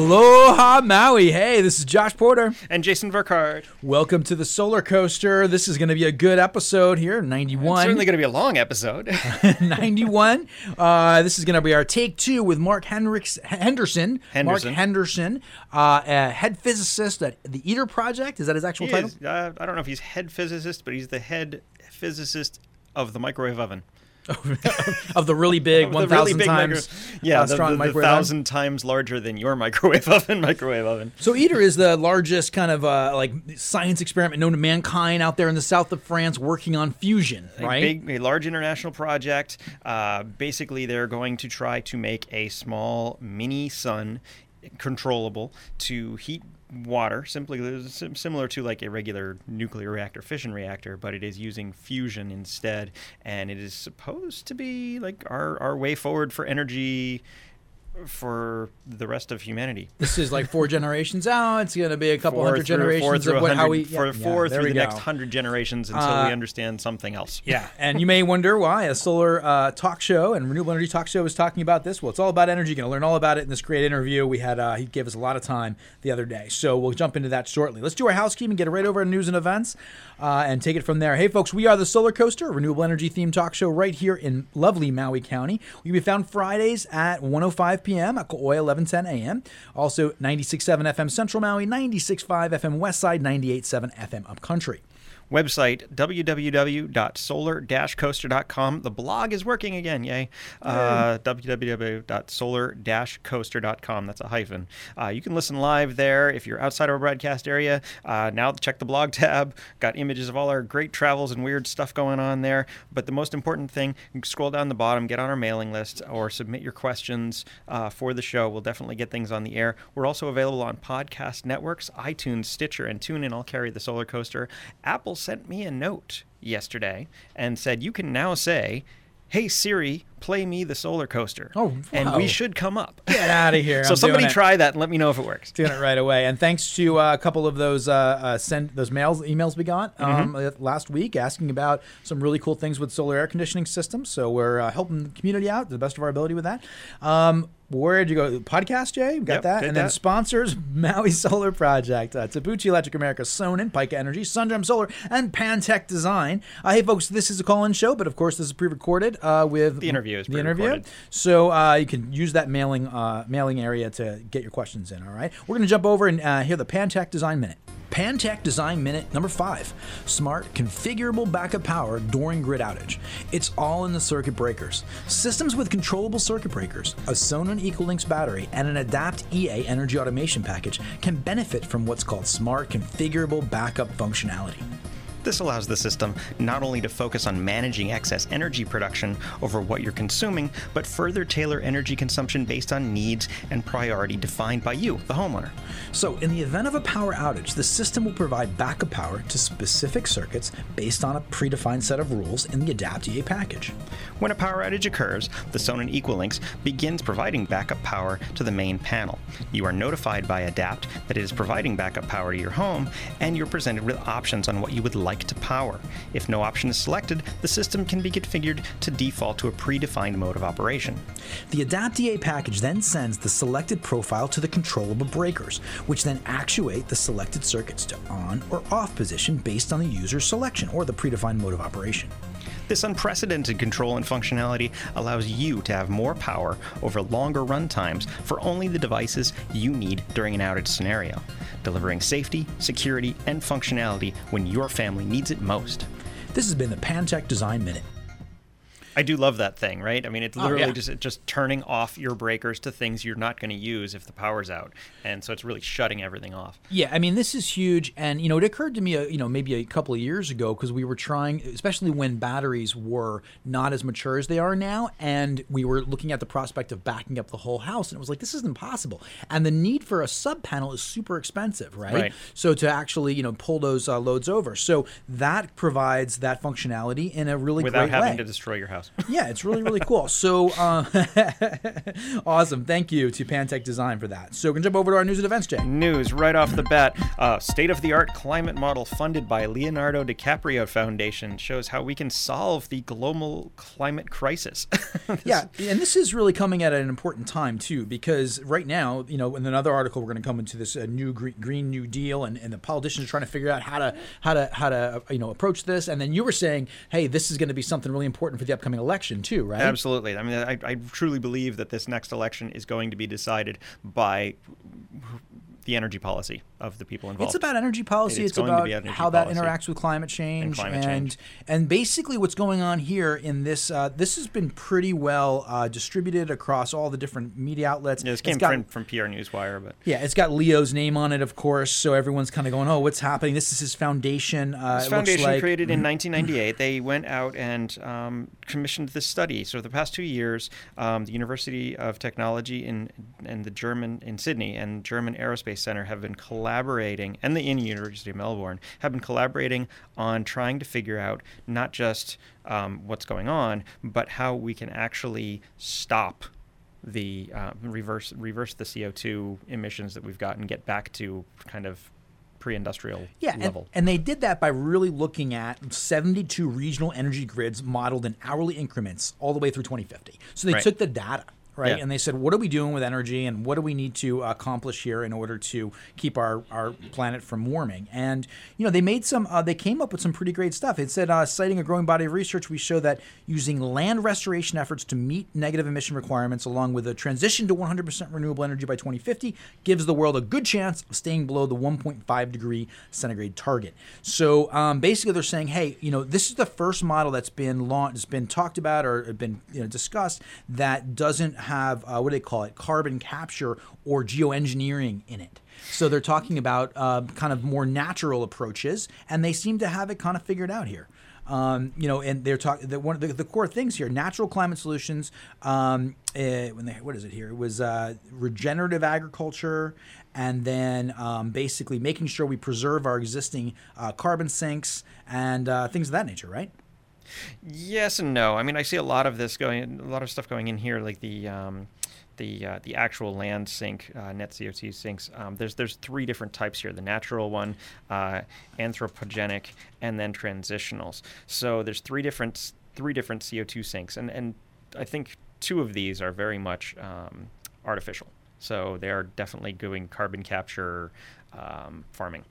Aloha Maui. Hey, this is Josh Porter. And Jason Verkard. Welcome to the Solar Coaster. This is going to be a good episode here, 91. It's certainly going to be a long episode. 91. Uh, this is going to be our take two with Mark Hendricks, Henderson. Henderson. Mark Henderson, uh, a head physicist at the ITER Project. Is that his actual He title? is, uh, I don't know if he's head physicist, but he's the head physicist of the microwave oven. of the really big the 1,000 really times micro- yeah, uh, the, strong the- the microwave oven. thousand times larger than your microwave oven. Microwave oven. So ITER is the largest kind of uh, like science experiment known to mankind out there in the south of France working on fusion, A right? big, a large international project. Uh, basically, they're going to try to make a small mini sun controllable to heat water simply similar to like a regular nuclear reactor fission reactor but it is using fusion instead and it is supposed to be like our, our way forward for energy for the rest of humanity This is like four generations out. It's going to be a couple Four hundred through- generations four through of what, how we 100 for yeah, four yeah, through the next hundred generations until Uh, we understand something else Yeah, and you may wonder why a solar uh, talk show and renewable energy talk show is talking about this. Well, it's all about energy. You're going to learn all about it in this great interview we had. Uh, he gave us a lot of time the other day, so we'll jump into that shortly. Let's do our housekeeping, get it right over to news and events, uh, and take it from there. Hey, folks, we are the Solar Coaster, renewable energy themed talk show right here in lovely Maui County. We can be found Fridays at 1:05 p.m. at Kauai 11:10 a.m. Also 96.7 FM Central Maui, 96.5 FM Westside, 98.7 FM Upcountry. Website www.solar-coaster.com the blog is working again yay. Uh, www.solar-coaster.com that's a hyphen. Uh, you can listen live there if you're outside of our broadcast area. Uh, now check the blog tab. Got images of all our great travels and weird stuff going on there. But the most important thing scroll down the bottom get on our mailing list or submit your questions uh, for the show. We'll definitely get things on the air. We're also available on podcast networks itunes stitcher and TuneIn. I'll carry the solar coaster. Apple sent me a note yesterday and said you can now say hey siri play me the solar coaster Oh, and we should come up Get out of here. so I'm somebody try that and let me know if it works doing it right away. And thanks to uh, a couple of those uh, uh, send those mails emails we got um, uh, last week asking about some really cool things with solar air conditioning systems. So we're uh, helping the community out to the best of our ability with that. Um, where did you go? Podcast, Jay? Got Yep, that? And then that. sponsors Maui Solar Project, uh, Tabuchi Electric America, Sonnen, Pika Energy, Sundrum Solar, and Pantech Design. Uh, hey, folks, this is a call in show, but of course, this is pre recorded uh, with The interview is the interview. So uh, you can use that mailing uh, mailing area to get your questions in. All right, we're going to jump over and uh, hear the Pantech Design Minute. Pantech Design Minute number five Smart configurable backup power during grid outage. It's all in the circuit breakers. Systems with controllable circuit breakers, a Sonnen ecoLinx battery, and an Adapt EA energy automation package can benefit from what's called smart configurable backup functionality. This allows the system not only to focus on managing excess energy production over what you're consuming, but further tailor energy consumption based on needs and priority defined by you, the homeowner. So, in the event of a power outage, the system will provide backup power to specific circuits based on a predefined set of rules in the Adapt EA package. When a power outage occurs, the Sonnen ecoLinx begins providing backup power to the main panel. You are notified by Adapt that it is providing backup power to your home, and you're presented with options on what you would like to power. If no option is selected, the system can be configured to default to a predefined mode of operation. The Adapt EA package then sends the selected profile to the controllable breakers, which then actuate the selected circuits to on or off position based on the user's selection or the predefined mode of operation. This unprecedented control and functionality allows you to have more power over longer run times for only the devices you need during an outage scenario, delivering safety, security, and functionality when your family needs it most. This has been the Pantech Design Minute. I do love that thing, right? I mean, it's literally yeah. just just turning off your breakers to things you're not going to use if the power's out, and so it's really shutting everything off. Yeah, I mean, this is huge, and you know, it occurred to me, uh, you know, maybe a couple of years ago because we were trying, especially when batteries were not as mature as they are now, and we were looking at the prospect of backing up the whole house, and it was like this is impossible, and the need for a sub panel is super expensive, right? Right. So to actually, you know, pull those uh, loads over, so that provides that functionality in a really Without having way. to destroy your house. Yeah, it's really really cool. So uh, awesome! Thank you to Pantech Design for that. So we can jump over to our news and events, Jay. News right off the bat. Uh, State of the art climate model funded by Leonardo DiCaprio Foundation shows how we can solve the global climate crisis. Yeah, and this is really coming at an important time too, because right now, you know, in another article, we're going to come into this uh, new green, green New Deal, and, and the politicians are trying to figure out how to how to how to uh, you know approach this. And then you were saying, hey, this is going to be something really important for the upcoming election too, right? Absolutely. I mean, I, I truly believe that this next election is going to be decided by the energy policy of the people involved. It's about energy policy. It's It's, about how that interacts with climate change, climate and change. and basically what's going on here in this. Uh, this has been pretty well uh, distributed across all the different media outlets. Yeah, this It's came got- from, from PR Newswire, but Yeah, it's got Leo's name on it, of course. So everyone's kind of going, "Oh, what's happening?" This is his foundation. Uh, looks foundation like. created in 1998. They went out and um, commissioned this study. So the past two years, um, the University of Technology in and the German in Sydney and German Aerospace Center have been collaborating, and the University of Melbourne have been collaborating on trying to figure out not just um, what's going on, but how we can actually stop the uh, reverse reverse the CO2 emissions that we've got and get back to kind of pre-industrial Yeah, and, level. and they did that by really looking at 72 regional energy grids modeled in hourly increments all the way through 2050. So they Right. took the data, right? Yeah. And they said, what are we doing with energy and what do we need to accomplish here in order to keep our, our planet from warming? And, you know, they made some, uh, they came up with some pretty great stuff. It said, uh, citing a growing body of research, we show that using land restoration efforts to meet negative emission requirements along with a transition to 100% renewable energy by 2050 gives the world a good chance of staying below the 1.5 degree centigrade target. So um, basically, they're saying, hey, you know, this is the first model that's been launched, has been talked about or been you know, discussed that doesn't have uh, what do they call it, carbon capture or geoengineering in it. So they're talking about uh, kind of more natural approaches, and they seem to have it kind of figured out here. Um, you know, and they're talking. The, one of the, the core things here: natural climate solutions. Um, eh, when they, what is it here? It was uh, regenerative agriculture, and then um, basically making sure we preserve our existing uh, carbon sinks and uh, things of that nature, right? Yes and no. I mean, I see a lot of this going, a lot of stuff going in here, like the um, the uh, the actual land sink, uh, net CO2 sinks. Um, there's there's three different types here: the natural one, uh, anthropogenic, and then transitionals. So there's three different three different CO2 sinks, and and I think two of these are very much um, artificial. So they are definitely doing carbon capture um, farming.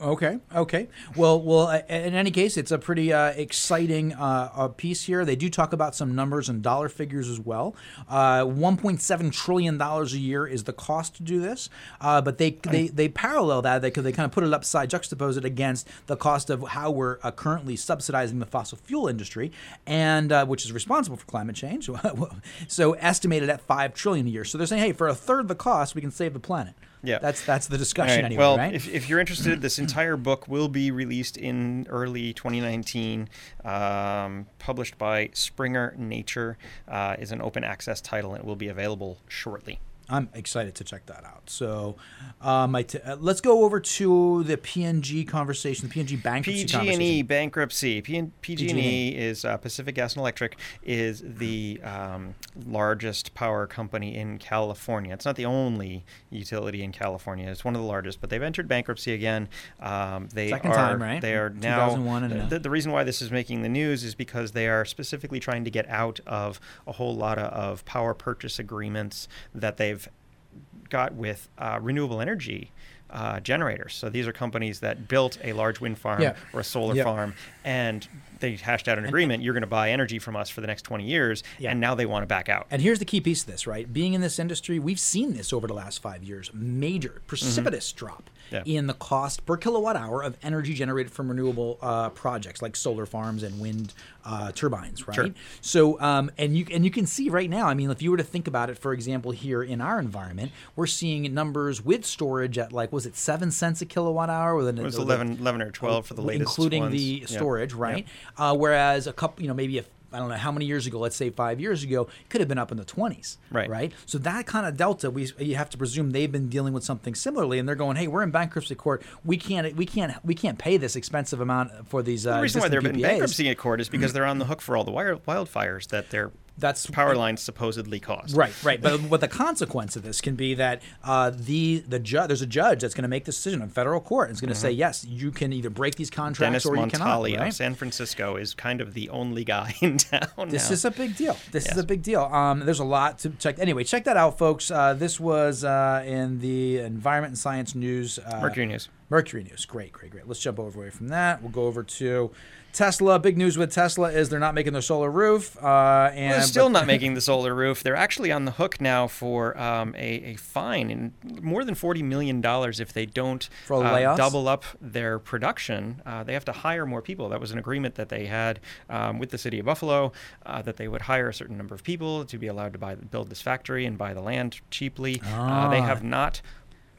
Okay. Okay. Well, well. uh, In any case, it's a pretty uh, exciting uh, piece here. They do talk about some numbers and dollar figures as well. Uh, 1.7 trillion dollars a year is the cost to do this, uh, but they they, they parallel that. They they kind of put it upside, juxtapose it against the cost of how we're uh, currently subsidizing the fossil fuel industry, and uh, which is responsible for climate change. so estimated at five trillion a year. So they're saying, hey, for a third the cost, we can save the planet. Yeah. That's that's the discussion right, anyway, well, right? if, if you're interested, this entire book will be released in early 2019. Um, published by Springer Nature, uh, is an open access title and it will be available shortly. I'm excited to check that out. So, um, I t- uh, let's go over to the PNG conversation, the PNG bankruptcy PG&E conversation. E bankruptcy. P- PG&E is uh, Pacific Gas and Electric is the um, largest power company in California. It's not the only utility in California. It's one of the largest, but they've entered bankruptcy again. Um, they Second are time, right? they are now and, the, the reason why this is making the news is because they are specifically trying to get out of a whole lot of, of power purchase agreements that they've got with uh, renewable energy uh, generators. So these are companies that built a large wind farm Yeah. or a solar Yep. farm, and they hashed out an agreement. You're going to buy energy from us for the next 20 years, Yeah. and now they want to back out. And here's the key piece of this, right? Being in this industry, we've seen this over the last five years major, precipitous drop Yeah. in the cost per kilowatt hour of energy generated from renewable uh, projects like solar farms and wind uh, turbines, right? Sure. So, um, and you and you can see right now. I mean, if you were to think about it, for example, here in our environment, we're seeing numbers with storage at like was it seven cents a kilowatt hour? With It was 11, 11 or 12 for the latest including ones. the storage, Yeah. right? Uh, whereas a couple, you know, maybe a I don't know how many years ago, let's say five years ago, it could have been up in the 20s. Right. Right. So that kind of delta, we you have to presume they've been dealing with something similarly, and they're going, hey, we're in bankruptcy court. We can't we can't we can't pay this expensive amount for these. Uh, the reason why they're in bankruptcy court is because they're on the hook for all the wildfires that their That's power lines supposedly caused. Right, right. But what the consequence of this can be that uh, the the judge there's a judge that's going to make the decision in federal court. and It's going to say yes, you can either break these contracts Dennis or you cannot. Montali Right? of San Francisco is kind of the only guy in town This now. is a big deal. This is a big deal. Um, there's a lot to check. Anyway, check that out, folks. Uh, this was uh, in the Environment and Science News. Uh, Mercury News. Mercury News. Great, great, great. Let's jump over away from that. We'll go over to Tesla. Big news with Tesla is they're not making their solar roof. Uh, and They're still but- not making the solar roof. They're actually on the hook now for um, a, a fine in more than forty million dollars if they don't For uh, double up their production. Uh, they have to hire more people. That was an agreement that they had um, with the city of Buffalo uh, that they would hire a certain number of people to be allowed to buy build this factory and buy the land cheaply. Uh, they Ah. have not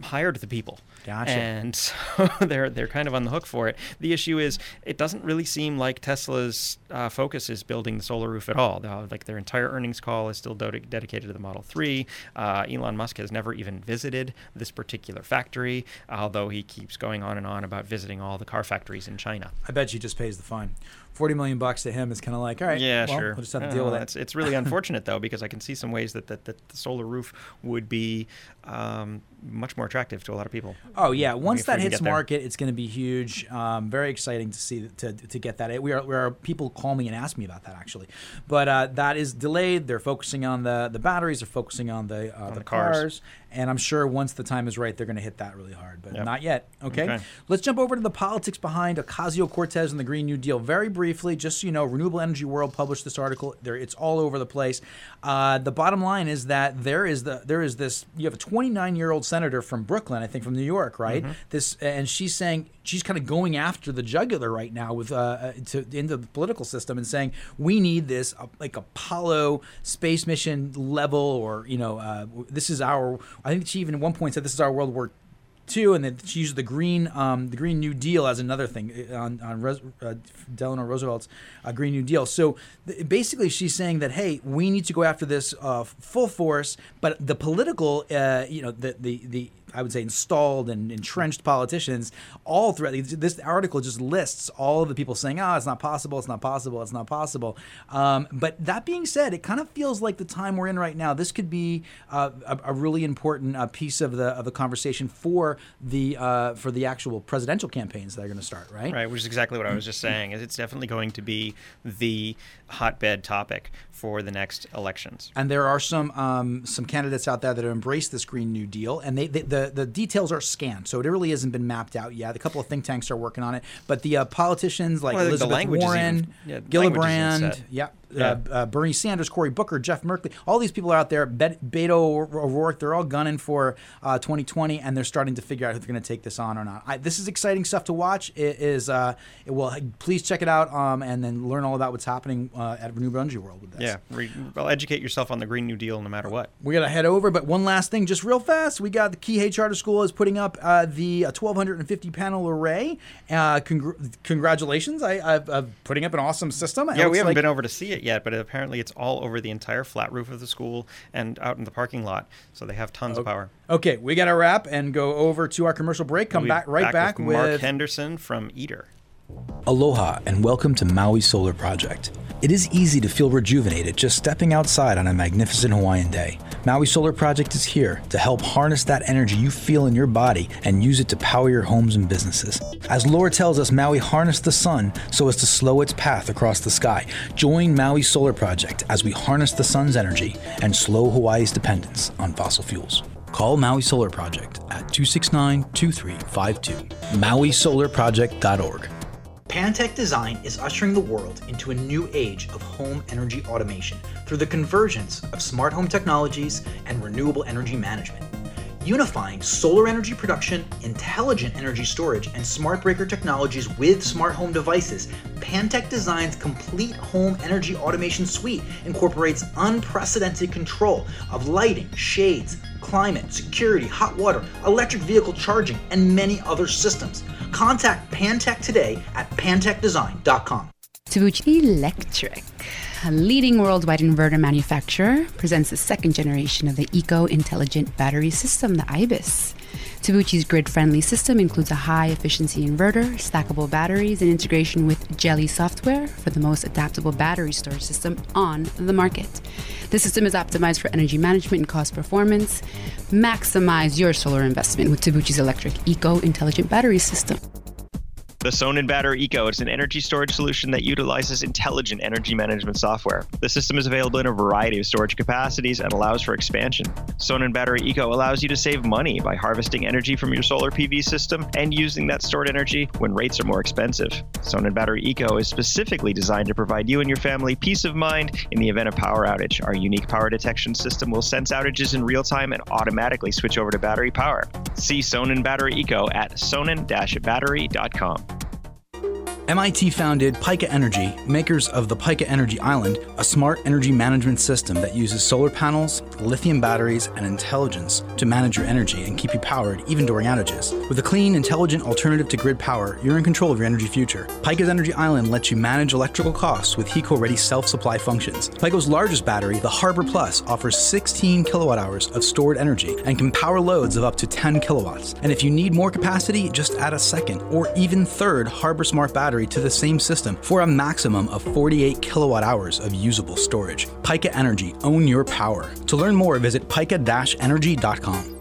hired the people. Gotcha. And so they're they're kind of on the hook for it. The issue is it doesn't really seem like Tesla's uh, focus is building the solar roof at all. Like their entire earnings call is still do- dedicated to the Model 3. Uh, Elon Musk has never even visited this particular factory, although he keeps going on and on about visiting all the car factories in China. I bet he just pays the fine. Forty million bucks to him is kind of like, all right, Yeah, well, sure. We'll just have to deal with it. it's really unfortunate though because I can see some ways that, that, that the solar roof would be um, much more attractive to a lot of people. Oh yeah, once that hits there. market, it's going to be huge. Um, very exciting to see to, to get that. We are, we are people call me and ask me about that actually, but uh, that is delayed. They're focusing on the the batteries. They're focusing on the uh, the, the cars. cars. and I'm sure once the time is right, they're going to hit that really hard. But Yep. not yet. Okay? Okay. let's jump over to the politics behind Ocasio Cortez and the Green New Deal very briefly. Just so you know, Renewable Energy World published this article. There, it's all over the place. Uh, the bottom line is that there is the there is this. You have a 29 year old senator from Brooklyn, I think, from New York, right? This and she's saying she's kind of going after the jugular right now with uh, uh, to into the political system and saying we need this uh, like Apollo space mission level or you know uh, this is our. I think she even at one point said this is our World War two, and then she used the green, um, the Green New Deal as another thing uh, on on uh, Delano Roosevelt's uh, Green New Deal. So th- basically, she's saying that hey, we need to go after this uh, full force, but the political, uh, you know, the the the I would say installed and entrenched politicians all throughout this article just lists all of the people saying, "Ah, it's not possible, it's not possible, it's not possible." Um, but that being said, it kind of feels like the time we're in right now. This could be uh, a, a really important uh, piece of the of the conversation for the uh, for the actual presidential campaigns that are going to start. Right. Right, which is exactly what I was just saying. is It's definitely going to be the hotbed topic for the next elections. And there are some um, some candidates out there that have embraced this Green New Deal, and they, they the the details are scanned, so it really hasn't been mapped out yet. A couple of think tanks are working on it, but the uh, politicians like Well, Elizabeth Warren, even- yeah, the language is even Gillibrand, yeah, Yeah. Uh, uh, Bernie Sanders, Cory Booker, Jeff Merkley, all these people are out there. Bet- Beto O'Rourke, they're all gunning for uh, 2020, and they're starting to figure out if they're going to take this on or not. I, this is exciting stuff to watch. It is. Uh, it will. Please check it out, um, and then learn all about what's happening uh, at Renewable Energy World with this. Yeah, re- well, educate yourself on the Green New Deal no matter what. We gotta head over, but one last thing, just real fast. We got the Kihei Charter School is putting up uh, the uh, 1250 panel array. Uh, congr- congratulations! I, I've, I'm putting up an awesome system. It Yeah, we haven't like- been over to see it yet, but apparently it's all over the entire flat roof of the school and out in the parking lot. So they have tons of power. Okay, we got to wrap and go over to our commercial break. Come We'll back right back, with with, Mark Henderson from ITER. Aloha and welcome to Maui Solar Project. It is easy to feel rejuvenated just stepping outside on a magnificent Hawaiian day. Maui Solar Project is here to help harness that energy you feel in your body and use it to power your homes and businesses. As lore tells us, Maui harnessed the sun so as to slow its path across the sky. Join Maui Solar Project as we harness the sun's energy and slow Hawaii's dependence on fossil fuels. Call Maui Solar Project at 269 2352. MauiSolarProject.org. Pantech Design is ushering the world into a new age of home energy automation through the convergence of smart home technologies and renewable energy management. Unifying solar energy production, intelligent energy storage, and smart breaker technologies with smart home devices, Pantech Design's complete home energy automation suite incorporates unprecedented control of lighting, shades, climate, security, hot water, electric vehicle charging, and many other systems. Contact Pantech today at pantechdesign.com. Switch Electric. a leading worldwide inverter manufacturer, presents the second generation of the Eco Intelligent Battery System, the IBIS. Tabuchi's grid friendly system includes a high efficiency inverter, stackable batteries, and integration with Geli software for the most adaptable battery storage system on the market. The system is optimized for energy management and cost performance. Maximize your solar investment with Tabuchi's electric Eco Intelligent Battery System. The Sonnen Battery Eco is an energy storage solution that utilizes intelligent energy management software. The system is available in a variety of storage capacities and allows for expansion. Sonnen Battery Eco allows you to save money by harvesting energy from your solar PV system and using that stored energy when rates are more expensive. Sonnen Battery Eco is specifically designed to provide you and your family peace of mind in the event of power outage. Our unique power detection system will sense outages in real time and automatically switch over to battery power. See Sonnen Battery Eco at sonnen-battery.com. MIT founded Pika Energy, makers of the Pika Energy Island, a smart energy management system that uses solar panels, lithium batteries, and intelligence to manage your energy and keep you powered even during outages. With a clean, intelligent alternative to grid power, you're in control of your energy future. Pika's Energy Island lets you manage electrical costs with HECO ready self supply functions. Pika's largest battery, the Harbor Plus, offers 16 kilowatt hours of stored energy and can power loads of up to 10 kilowatts. And if you need more capacity, just add a second or even third Harbor Smart battery to the same system for a maximum of 48 kilowatt hours of usable storage. Pika Energy, own your power. To learn more, visit pika-energy.com.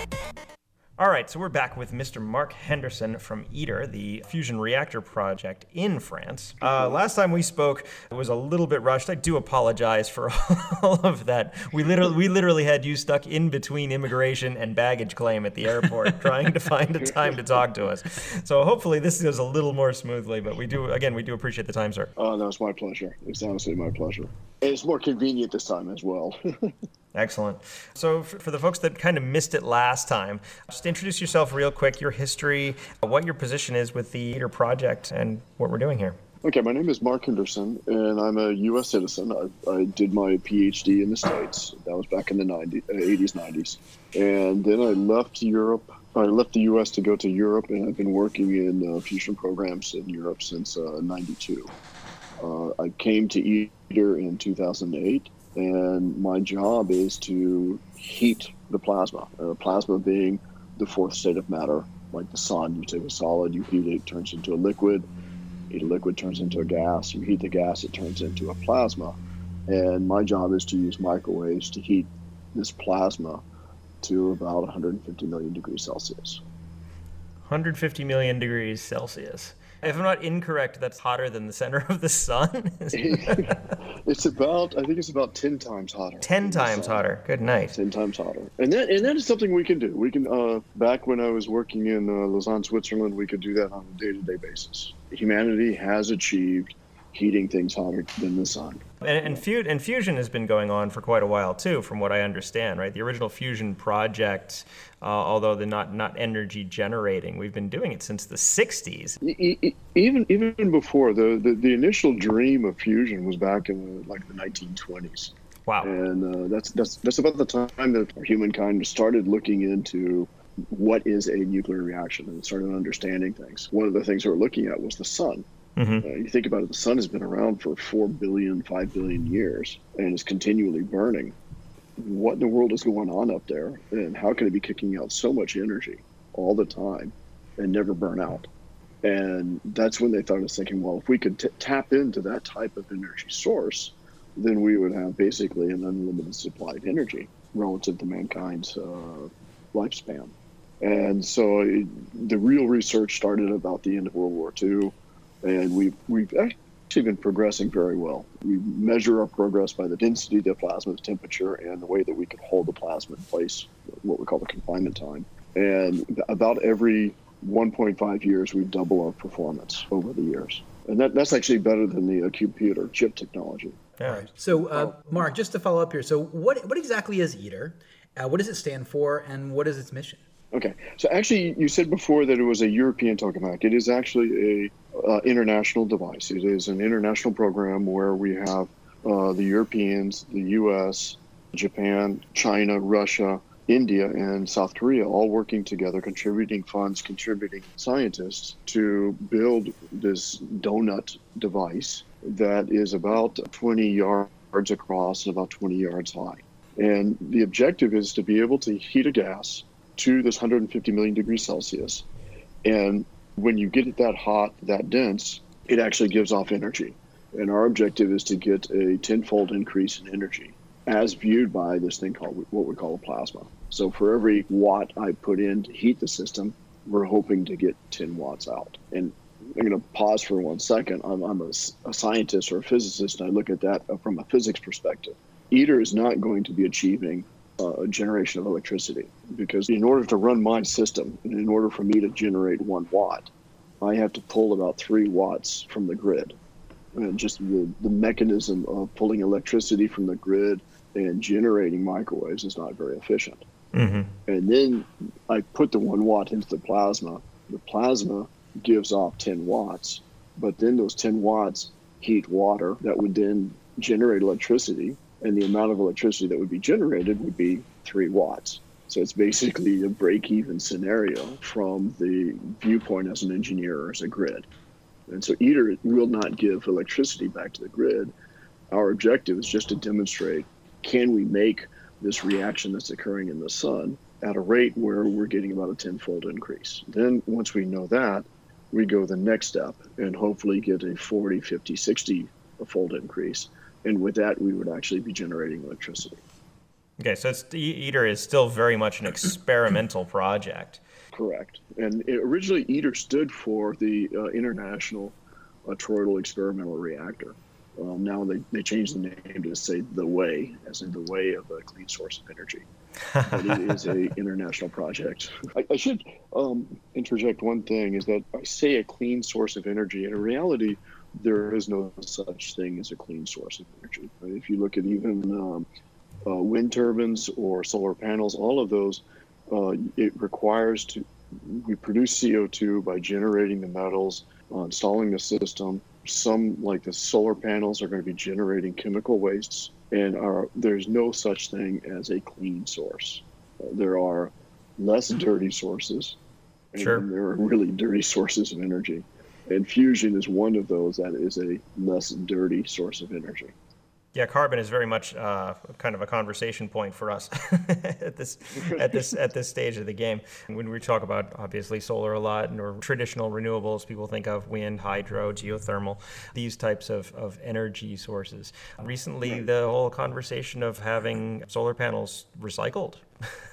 All right, so we're back with Mr. Mark Henderson from ITER, the fusion reactor project in France. Uh, last time we spoke, it was a little bit rushed. I do apologize for all of that. We literally, we literally had you stuck in between immigration and baggage claim at the airport, trying to find a time to talk to us. So hopefully this goes a little more smoothly. But we do, again, we do appreciate the time, sir. Oh, no, it's my pleasure. It's honestly my pleasure. And it's more convenient this time as well. Excellent. So, for the folks that kind of missed it last time, just introduce yourself real quick, your history, what your position is with the ITER project, and what we're doing here. Okay, my name is Mark Henderson, and I'm a U.S. citizen. I, I did my PhD in the States. That was back in the 90, 80s, 90s. And then I left Europe. I left the U.S. to go to Europe, and I've been working in uh, fusion programs in Europe since uh, 92. Uh, I came to ITER in 2008 and my job is to heat the plasma. Uh, plasma being the fourth state of matter, like the sun. You take a solid, you heat it, it turns into a liquid. Heat a liquid turns into a gas. You heat the gas, it turns into a plasma. And my job is to use microwaves to heat this plasma to about 150 million degrees Celsius. 150 million degrees Celsius. If I'm not incorrect, that's hotter than the center of the sun. it's about, I think it's about ten times hotter. Ten times hotter. Good night. Ten times hotter, and that and that is something we can do. We can. Uh, back when I was working in uh, Lausanne, Switzerland, we could do that on a day-to-day basis. Humanity has achieved heating things hotter than the sun. And, and, and, fusion has been going on for quite a while too, from what I understand. Right, the original fusion project, uh, although they're not not energy generating, we've been doing it since the '60s. Even even before the, the, the initial dream of fusion was back in the, like the 1920s. Wow, and uh, that's that's that's about the time that humankind started looking into what is a nuclear reaction and started understanding things. One of the things we were looking at was the sun Mm-hmm. Uh, you think about it, the sun has been around for 4 billion, 5 billion years and is continually burning. What in the world is going on up there? And how can it be kicking out so much energy all the time and never burn out? And that's when they started thinking, well, if we could t- tap into that type of energy source, then we would have basically an unlimited supply of energy relative to mankind's uh, lifespan. And so it, the real research started about the end of World War II and we've we've actually been progressing very well. We measure our progress by the density of the plasma, the temperature, and the way that we can hold the plasma in place, what we call the confinement time. And about every 1.5 years, we double our performance over the years. and that, that's actually better than the uh, computer chip technology. Yeah. Right. So, uh, Mark, just to follow up here, so what what exactly is ITER? Uh, what does it stand for, and what is its mission? Okay, so actually, you said before that it was a European tokamak. It is actually a uh, international device. It is an international program where we have uh, the Europeans, the U.S., Japan, China, Russia, India, and South Korea all working together, contributing funds, contributing scientists to build this donut device that is about 20 yards across and about 20 yards high. And the objective is to be able to heat a gas to this 150 million degrees Celsius. And when you get it that hot, that dense, it actually gives off energy. And our objective is to get a tenfold increase in energy as viewed by this thing called what we call a plasma. So for every watt I put in to heat the system, we're hoping to get 10 watts out. And I'm going to pause for one second. I'm, I'm a, a, scientist or a physicist, and I look at that from a physics perspective. ITER is not going to be achieving uh, a generation of electricity because in order to run my system, in order for me to generate one watt, I have to pull about three watts from the grid. And just the, the mechanism of pulling electricity from the grid and generating microwaves is not very efficient. Mm-hmm. And then I put the one watt into the plasma. The plasma gives off 10 watts, but then those 10 watts heat water that would then generate electricity, and the amount of electricity that would be generated would be 3 watts. So it's basically a break even scenario from the viewpoint as an engineer or as a grid. And so ITER will not give electricity back to the grid. Our objective is just to demonstrate can we make this reaction that's occurring in the sun at a rate where we're getting about a tenfold increase. Then once we know that, we go the next step and hopefully get a 40, 50, 60 fold increase. And with that, we would actually be generating electricity. Okay, so it's, ITER is still very much an experimental project. Correct. And it, originally, ITER stood for the uh, International uh, Toroidal Experimental Reactor. Um, now they, they changed the name to say the way, as in the way of a clean source of energy. but it is an international project. I, I should um, interject one thing: is that I say a clean source of energy. In reality, there is no such thing as a clean source of energy. If you look at even um, uh, wind turbines or solar panels, all of those, uh, it requires to we produce CO2 by generating the metals, uh, installing the system, some like the solar panels are going to be generating chemical wastes and are there's no such thing as a clean source there are less dirty sources and sure. there are really dirty sources of energy and fusion is one of those that is a less dirty source of energy yeah, carbon is very much uh, kind of a conversation point for us at this at this at this stage of the game. When we talk about obviously solar a lot and or traditional renewables, people think of wind, hydro, geothermal, these types of, of energy sources. Recently, the whole conversation of having solar panels recycled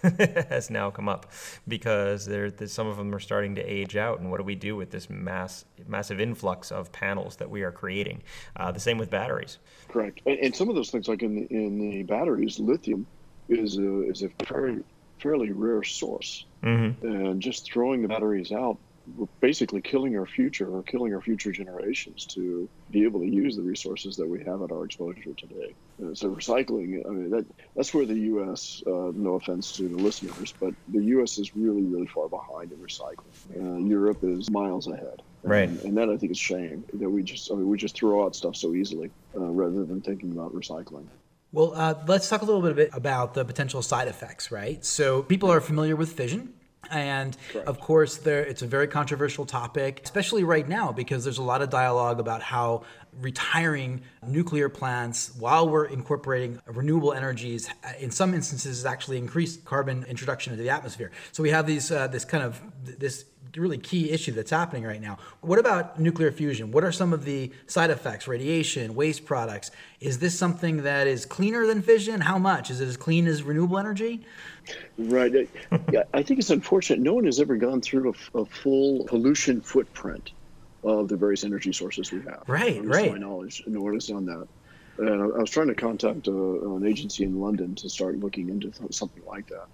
has now come up because there, some of them are starting to age out. And what do we do with this mass, massive influx of panels that we are creating? Uh, the same with batteries. Correct. And, and, some of those things, like in the, in the batteries, lithium is a, is a very fairly rare source. Mm-hmm. And just throwing the batteries out we're basically killing our future or killing our future generations to be able to use the resources that we have at our exposure today. And so recycling, I mean, that that's where the U.S. Uh, no offense to the listeners, but the U.S. is really, really far behind in recycling. Uh, Europe is miles ahead. Right. And, and, that I think is shame that we just, I mean, we just throw out stuff so easily uh, rather than thinking about recycling. Well, uh, let's talk a little bit about the potential side effects, right? So people are familiar with fission and Correct. of course, there it's a very controversial topic, especially right now because there's a lot of dialogue about how retiring nuclear plants while we're incorporating renewable energies uh, in some instances actually increase carbon introduction into the atmosphere. So we have these uh, this kind of this really key issue that's happening right now. What about nuclear fusion? What are some of the side effects, radiation, waste products? Is this something that is cleaner than fission? How much? Is it as clean as renewable energy? Right. I think it's unfortunate. No one has ever gone through a, a full pollution footprint of the various energy sources we have. Right, right. To my knowledge, no one has done that. And I, was trying to contact a, uh, an agency in London to start looking into something like that.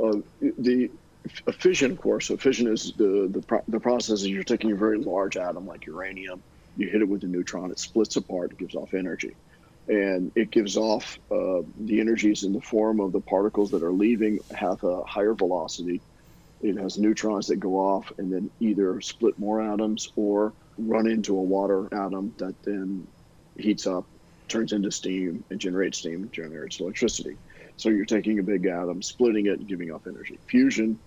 Uh, the fission, of course. So fission is the the, pro- the process is you're taking a very large atom like uranium, you hit it with a neutron, it splits apart, it gives off energy. And it gives off uh, the energies in the form of the particles that are leaving have a higher velocity. It has neutrons that go off and then either split more atoms or run into a water atom that then heats up, turns into steam, and generates steam, generates electricity. So you're taking a big atom, splitting it, and giving off energy. Fusion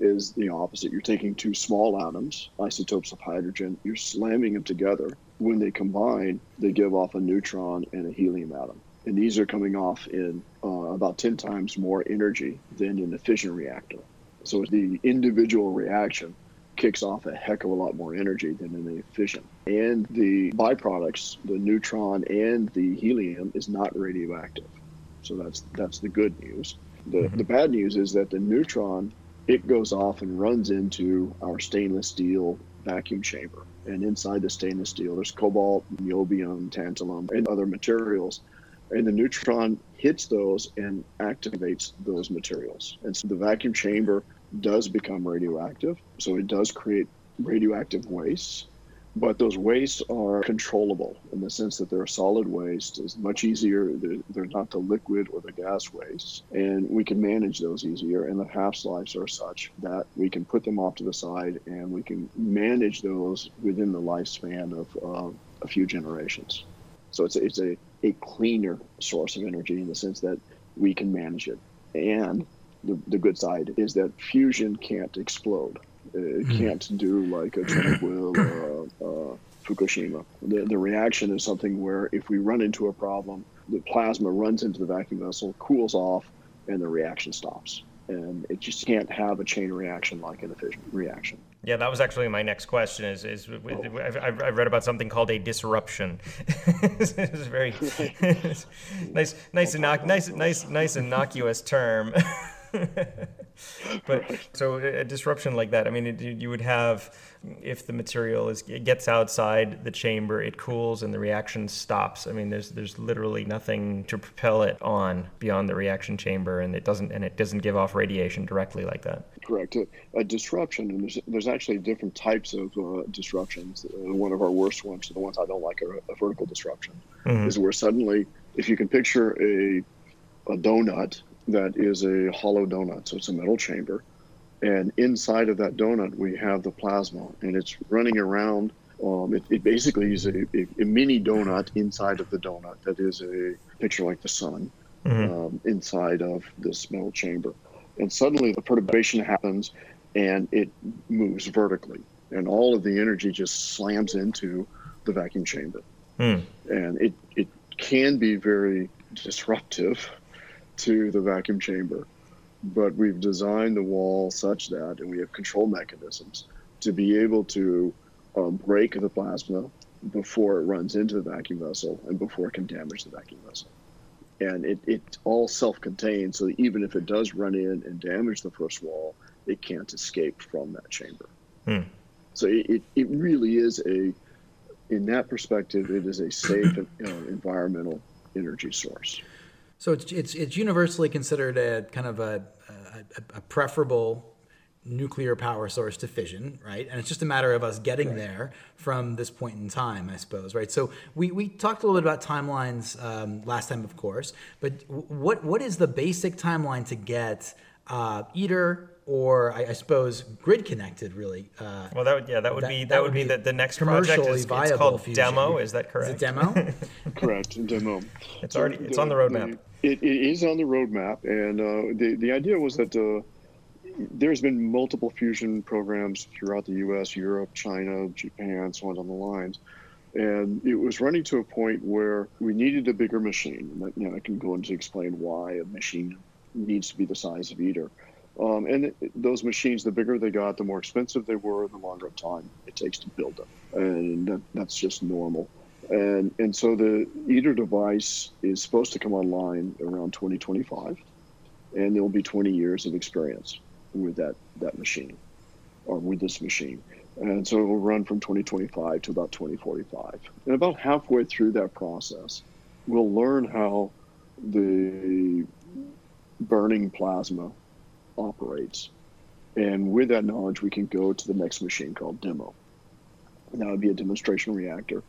is the opposite. You're taking two small atoms, isotopes of hydrogen, you're slamming them together. When they combine, they give off a neutron and a helium atom. And these are coming off in uh, about 10 times more energy than in a fission reactor. So the individual reaction kicks off a heck of a lot more energy than in a fission. And the byproducts, the neutron and the helium, is not radioactive. So that's that's the good news. The, mm-hmm. the bad news is that the neutron it goes off and runs into our stainless steel vacuum chamber. And inside the stainless steel, there's cobalt, niobium, tantalum, and other materials. And the neutron hits those and activates those materials. And so the vacuum chamber does become radioactive. So it does create radioactive waste but those wastes are controllable in the sense that they're solid waste. It's much easier. They're, they're not the liquid or the gas waste, and we can manage those easier. And the half lives are such that we can put them off to the side and we can manage those within the lifespan of uh, a few generations. So it's a, it's a, a cleaner source of energy in the sense that we can manage it. And the, the good side is that fusion can't explode. It hmm. can't do like a Chernobyl or a, a Fukushima. The, the reaction is something where if we run into a problem, the plasma runs into the vacuum vessel, cools off, and the reaction stops. And it just can't have a chain reaction like an fission reaction. Yeah, that was actually my next question. Is is oh. I've, I've read about something called a disruption. it's very nice, nice, innoc- nice, nice, nice, innocuous term. but right. so a disruption like that, I mean, it, you would have if the material is it gets outside the chamber, it cools and the reaction stops. I mean, there's there's literally nothing to propel it on beyond the reaction chamber, and it doesn't and it doesn't give off radiation directly like that. Correct. A, a disruption, and there's, there's actually different types of uh, disruptions. Uh, one of our worst ones, the ones I don't like, are a vertical disruption, mm-hmm. is where suddenly, if you can picture a a donut that is a hollow donut. So it's a metal chamber. And inside of that donut, we have the plasma, and it's running around. Um, it, it, basically is a, a, a, mini donut inside of the donut that is a picture like the sun mm-hmm. um, inside of this metal chamber. And suddenly the perturbation happens and it moves vertically. And all of the energy just slams into the vacuum chamber. Mm. And it, it can be very disruptive to the vacuum chamber. But we've designed the wall such that, and we have control mechanisms to be able to um, break the plasma before it runs into the vacuum vessel and before it can damage the vacuum vessel. And it, it's all self contained, so even if it does run in and damage the first wall, it can't escape from that chamber. Hmm. So it, it, it, really is a, in that perspective, it is a safe uh, environmental energy source. So it's it's it's universally considered a kind of a, a, a preferable nuclear power source to fission, right? And it's just a matter of us getting right. there from this point in time, I suppose, right? So we, we talked a little bit about timelines um, last time, of course, but what what is the basic timeline to get uh, ITER or I, I, suppose grid connected really. Uh, well, that would yeah, that would that, be that, that would be, be the, the next project. Is, it's called fusion. demo. Is that correct? Is it demo? correct, demo. It's already it's on the roadmap. It, it is on the roadmap, and uh, the the idea was that. Uh, there's been multiple fusion programs throughout the U.S., Europe, China, Japan, so on down the lines, and it was running to a point where we needed a bigger machine. And you know, I can go into explain why a machine needs to be the size of ITER. Um, and those machines, the bigger they got, the more expensive they were, the longer time it takes to build them, and that, that's just normal. And and so the ITER device is supposed to come online around 2025, and there will be 20 years of experience with that that machine, or with this machine. And so it will run from 2025 to about 2045. And about halfway through that process, we'll learn how the burning plasma operates. And with that knowledge, we can go to the next machine called demo. And that would be a demonstration reactor.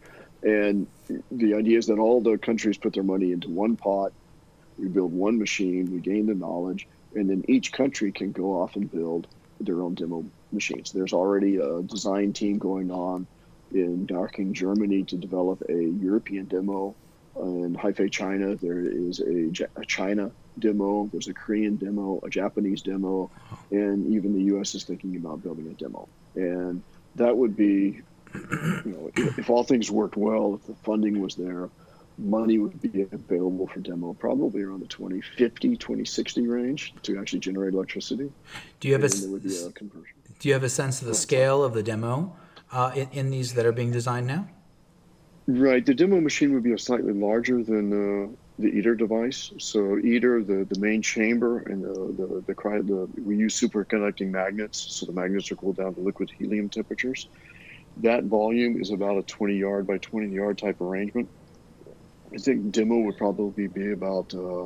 And the idea is that all the countries put their money into one pot. We build one machine, we gain the knowledge, and then each country can go off and build their own demo machines. There's already a design team going on in Garching, Germany to develop a European demo. In Hefei, China, there is a China demo, there's a Korean demo, a Japanese demo, and even the US is thinking about building a demo. And that would be, you know, if, all things worked well, if the funding was there, money would be available for demo probably around the 2050 2060 range to actually generate electricity. Do you have a, a do you have a sense of the scale of the demo uh, in, in, these that are being designed now? Right the demo machine would be a slightly larger than uh, the ITER device. So ITER the, the main chamber and the, the, the, the we use superconducting magnets so the magnets are cooled down to liquid helium temperatures that volume is about a 20 yard by 20 yard type arrangement I think demo would probably be about uh,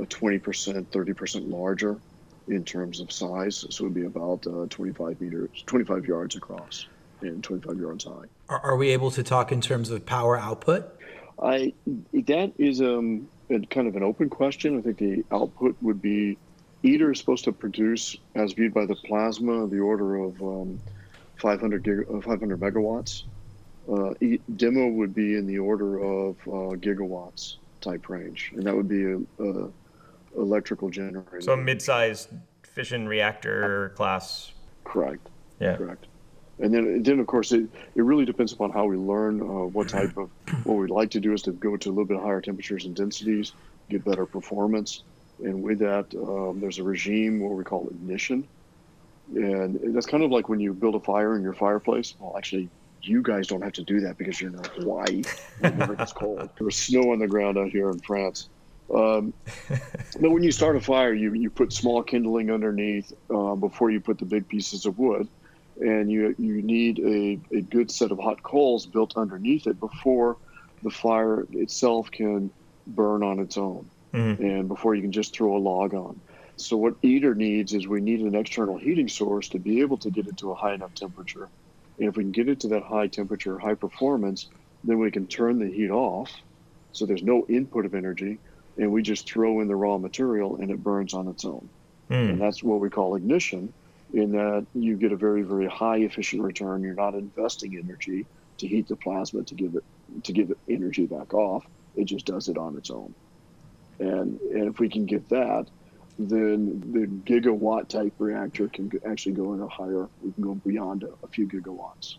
a 20%, 30% larger in terms of size. So it would be about uh, 25 meters, 25 yards across and 25 yards high. Are, are, we able to talk in terms of power output? I that is um, a, kind of an open question. I think the output would be ITER is supposed to produce, as viewed by the plasma, the order of um, 500 gig, uh, 500 megawatts uh, demo would be in the order of uh, gigawatts type range, and that would be a, a electrical generator. So a mid-sized fission reactor class. Correct. Yeah. Correct. And then, then of course, it, it really depends upon how we learn uh, what type of. What we'd like to do is to go to a little bit higher temperatures and densities, get better performance, and with that, um, there's a regime what we call ignition, and that's kind of like when you build a fire in your fireplace. Well, actually, you guys don't have to do that because you're in Hawaii. It never gets cold. There's snow on the ground out here in France. Um, but when you start a fire, you, you put small kindling underneath uh, before you put the big pieces of wood. And you, you need a, a good set of hot coals built underneath it before the fire itself can burn on its own mm-hmm. and before you can just throw a log on. So, what ITER needs is we need an external heating source to be able to get it to a high enough temperature and if we can get it to that high temperature, high performance, then we can turn the heat off. So there's no input of energy, and we just throw in the raw material and it burns on its own. Mm. And that's what we call ignition, in that you get a very, very high efficient return. You're not investing energy to heat the plasma to give it to give it energy back off. It just does it on its own. And and if we can get that, then the gigawatt type reactor can actually go in a higher. We can go beyond a, a few gigawatts.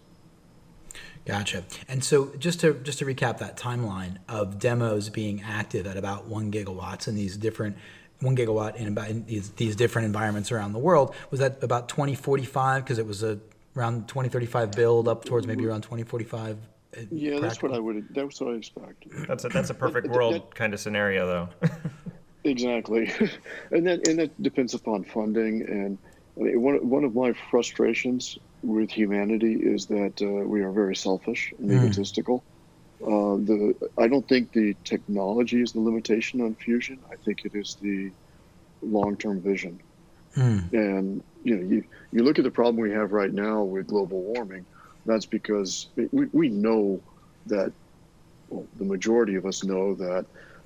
Gotcha. And so just to just to recap that timeline of demos being active at about one gigawatts in these different one gigawatt in about in these, these different environments around the world was that about 2045 because it was a around 2035 build up towards maybe around 2045 uh, yeah that's what i would that's what i expect that's a that's a perfect world kind of scenario though Exactly, and that and that depends upon funding. And I mean, one one of my frustrations with humanity is that uh, we are very selfish and mm. egotistical. Uh, the I don't think the technology is the limitation on fusion. I think it is the long term vision. Mm. And you know, you you look at the problem we have right now with global warming. That's because we, we know that well, the majority of us know that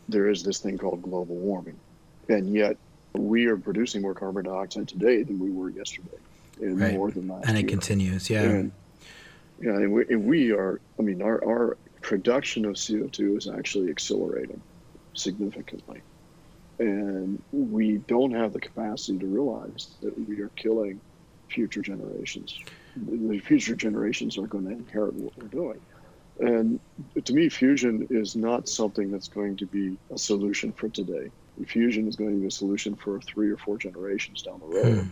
there is this thing called global warming. And yet we are producing more carbon dioxide today than we were yesterday and right. more than last And it year. continues, yeah. And, yeah, and we, and we are, I mean, our, our production of CO2 is actually accelerating significantly. And we don't have the capacity to realize that we are killing future generations. The future generations are going to inherit what we're doing. And to me, fusion is not something that's going to be a solution for today. Fusion is going to be a solution for three or four generations down the road. Hmm.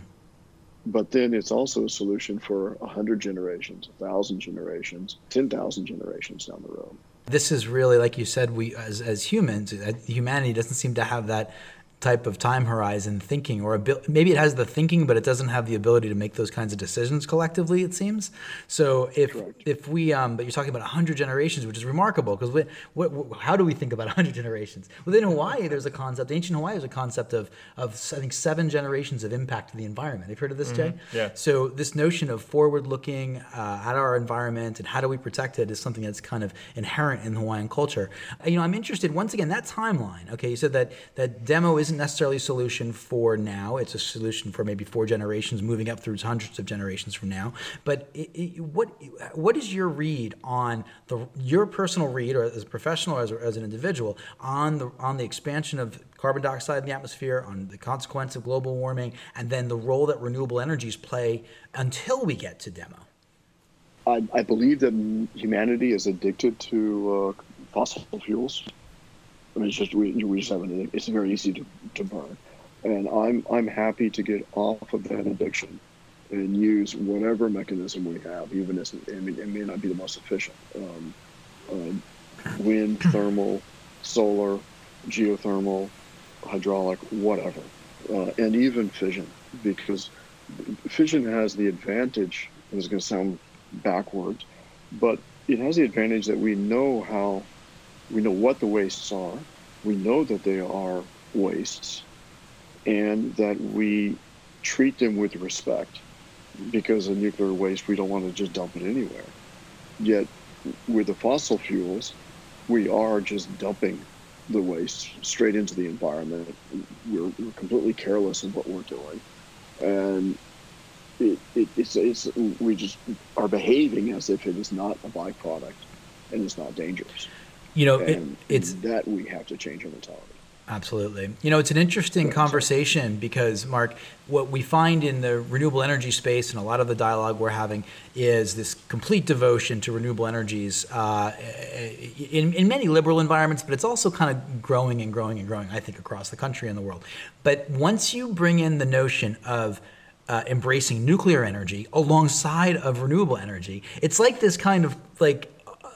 But then it's also a solution for 100 generations, 1,000 generations, 10,000 generations down the road. This is really, like you said, we as, as humans, uh, humanity doesn't seem to have that type of time horizon thinking or abil- maybe it has the thinking but it doesn't have the ability to make those kinds of decisions collectively it seems. So if Correct. if we um, but you're talking about 100 generations which is remarkable because what, what, how do we think about 100 generations? Within hawaii there's a concept ancient hawaii is a concept of of i think seven generations of impact to the environment. Have you heard of this mm-hmm. jay yeah. So this notion of forward looking uh, at our environment and how do we protect it is something that's kind of inherent in hawaiian culture. You know i'm interested once again that timeline okay? You said that that demo is isn't necessarily a solution for now. It's a solution for maybe four generations, moving up through hundreds of generations from now. But it, it, what what is your read on the your personal read, or as a professional, or as, as an individual, on the on the expansion of carbon dioxide in the atmosphere, on the consequence of global warming, and then the role that renewable energies play until we get to demo? I, I believe that humanity is addicted to uh, fossil fuels I mean, it's just we, we just have an it's very easy to, to burn, and I'm I'm happy to get off of that addiction and use whatever mechanism we have, even as I mean, it may not be the most efficient. Um, uh, wind, thermal, solar, geothermal, hydraulic, whatever, uh, and even fission, because fission has the advantage. And it's going to sound backwards, but it has the advantage that we know how we know what the wastes are. We know that they are wastes and that we treat them with respect because of nuclear waste, we don't want to just dump it anywhere. Yet with the fossil fuels, we are just dumping the waste straight into the environment. We're, we're completely careless of what we're doing. And it, it, it's, it's, we just are behaving as if it is not a byproduct and it's not dangerous you know, it, it's that we have to change our mentality. Absolutely. You know, it's an interesting conversation because, Mark, what we find in the renewable energy space and a lot of the dialogue we're having is this complete devotion to renewable energies uh, in, in many liberal environments, but it's also kind of growing and growing and growing, I think, across the country and the world. But once you bring in the notion of uh, embracing nuclear energy alongside of renewable energy, it's like this kind of like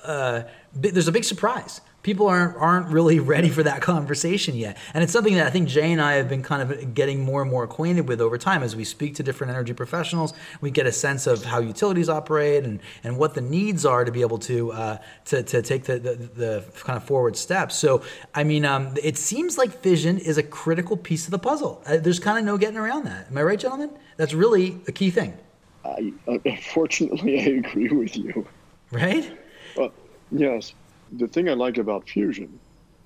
uh, there's a big surprise. People aren't aren't really ready for that conversation yet, and it's something that I think Jay and I have been kind of getting more and more acquainted with over time as we speak to different energy professionals. We get a sense of how utilities operate and, and what the needs are to be able to uh, to, to take the, the, the, kind of forward steps. So, I mean, um, it seems like fission is a critical piece of the puzzle. Uh, there's kind of no getting around that. Am I right, gentlemen? That's really a key thing. I, unfortunately, I agree with you. Right? Well, yes. The thing I like about fusion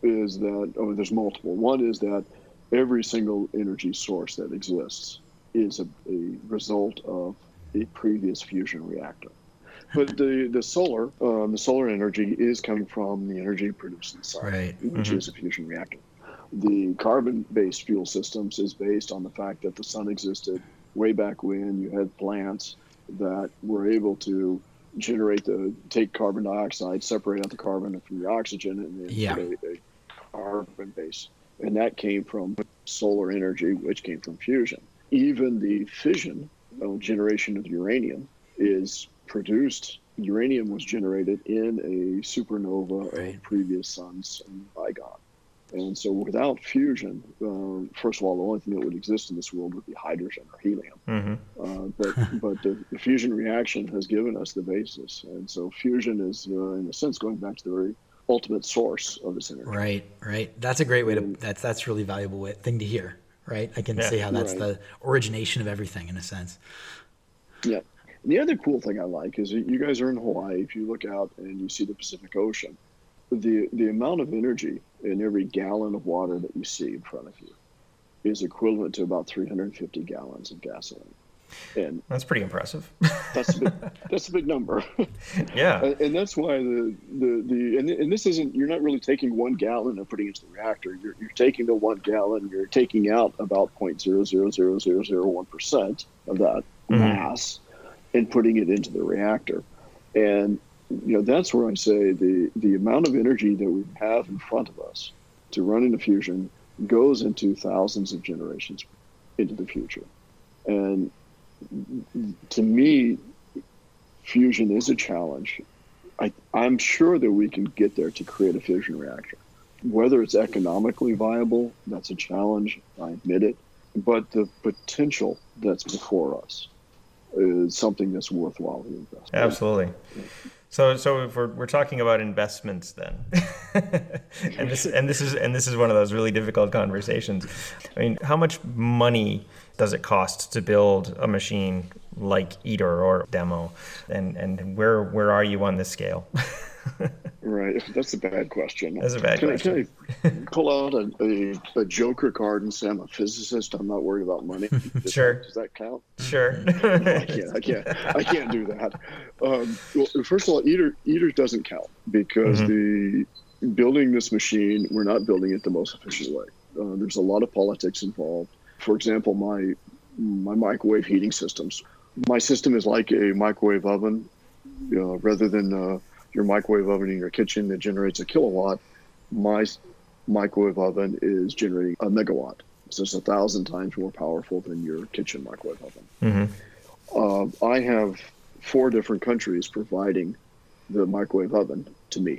is that, oh, there's multiple. One is that every single energy source that exists is a, a result of a previous fusion reactor. But the, the solar, um, the solar energy is coming from the energy produced in the sun, right. which mm-hmm. is a fusion reactor. The carbon-based fuel systems is based on the fact that the sun existed way back when you had plants that were able to generate the take carbon dioxide, separate out the carbon from the oxygen, and then yeah. a, a carbon base. And that came from solar energy, which came from fusion. Even the fission uh, generation of uranium is produced. Uranium was generated in a supernova right. of previous suns and bygone. And so without fusion, uh, first of all, the only thing that would exist in this world would be hydrogen or helium. Mm-hmm. Uh, but but the, the, fusion reaction has given us the basis. And so fusion is, uh, in a sense, going back to the very ultimate source of this energy. Right, right. That's a great way to, that's, that's really valuable way, thing to hear, right? I can yeah. see how that's right. the origination of everything in a sense. Yeah. And the other cool thing I like is you guys are in Hawaii. If you look out and you see the Pacific Ocean, the the amount of energy in every gallon of water that you see in front of you is equivalent to about 350 gallons of gasoline. And that's pretty impressive. that's a big, that's a big number. yeah. And, and, that's why the, the, the, and, and this isn't, you're not really taking one gallon and putting it into the reactor. You're, you're taking the one gallon, you're taking out about 0.00001% of that mm-hmm. mass and putting it into the reactor. And you know, that's where I say the, the amount of energy that we have in front of us to run into fusion goes into thousands of generations into the future. And to me, fusion is a challenge. I, I'm sure that we can get there to create a fusion reactor. whether it's economically viable, that's a challenge. I admit it. But the potential that's before us is something that's worthwhile to invest. Absolutely. So, so if we're, we're talking about investments then, and this and this is and this is one of those really difficult conversations. I mean, how much money does it cost to build a machine like ITER or Demo, and and where where are you on this scale? right, that's a bad question. That's a bad can question. I, can I pull out a, a, a, joker card and say I'm a physicist? I'm not worried about money. Does sure. Does that count? Sure. I can't. I can't. I can't do that. Um, well, first of all, ITER ITER doesn't count because mm-hmm. the building this machine, we're not building it the most efficient way. Uh, there's a lot of politics involved. For example, my my microwave heating systems. My system is like a microwave oven, uh, rather than uh, your microwave oven in your kitchen that generates a kilowatt. My microwave oven is generating a megawatt. So it's a thousand times more powerful than your kitchen microwave oven. Mm-hmm. Uh, I have four different countries providing the microwave oven to me.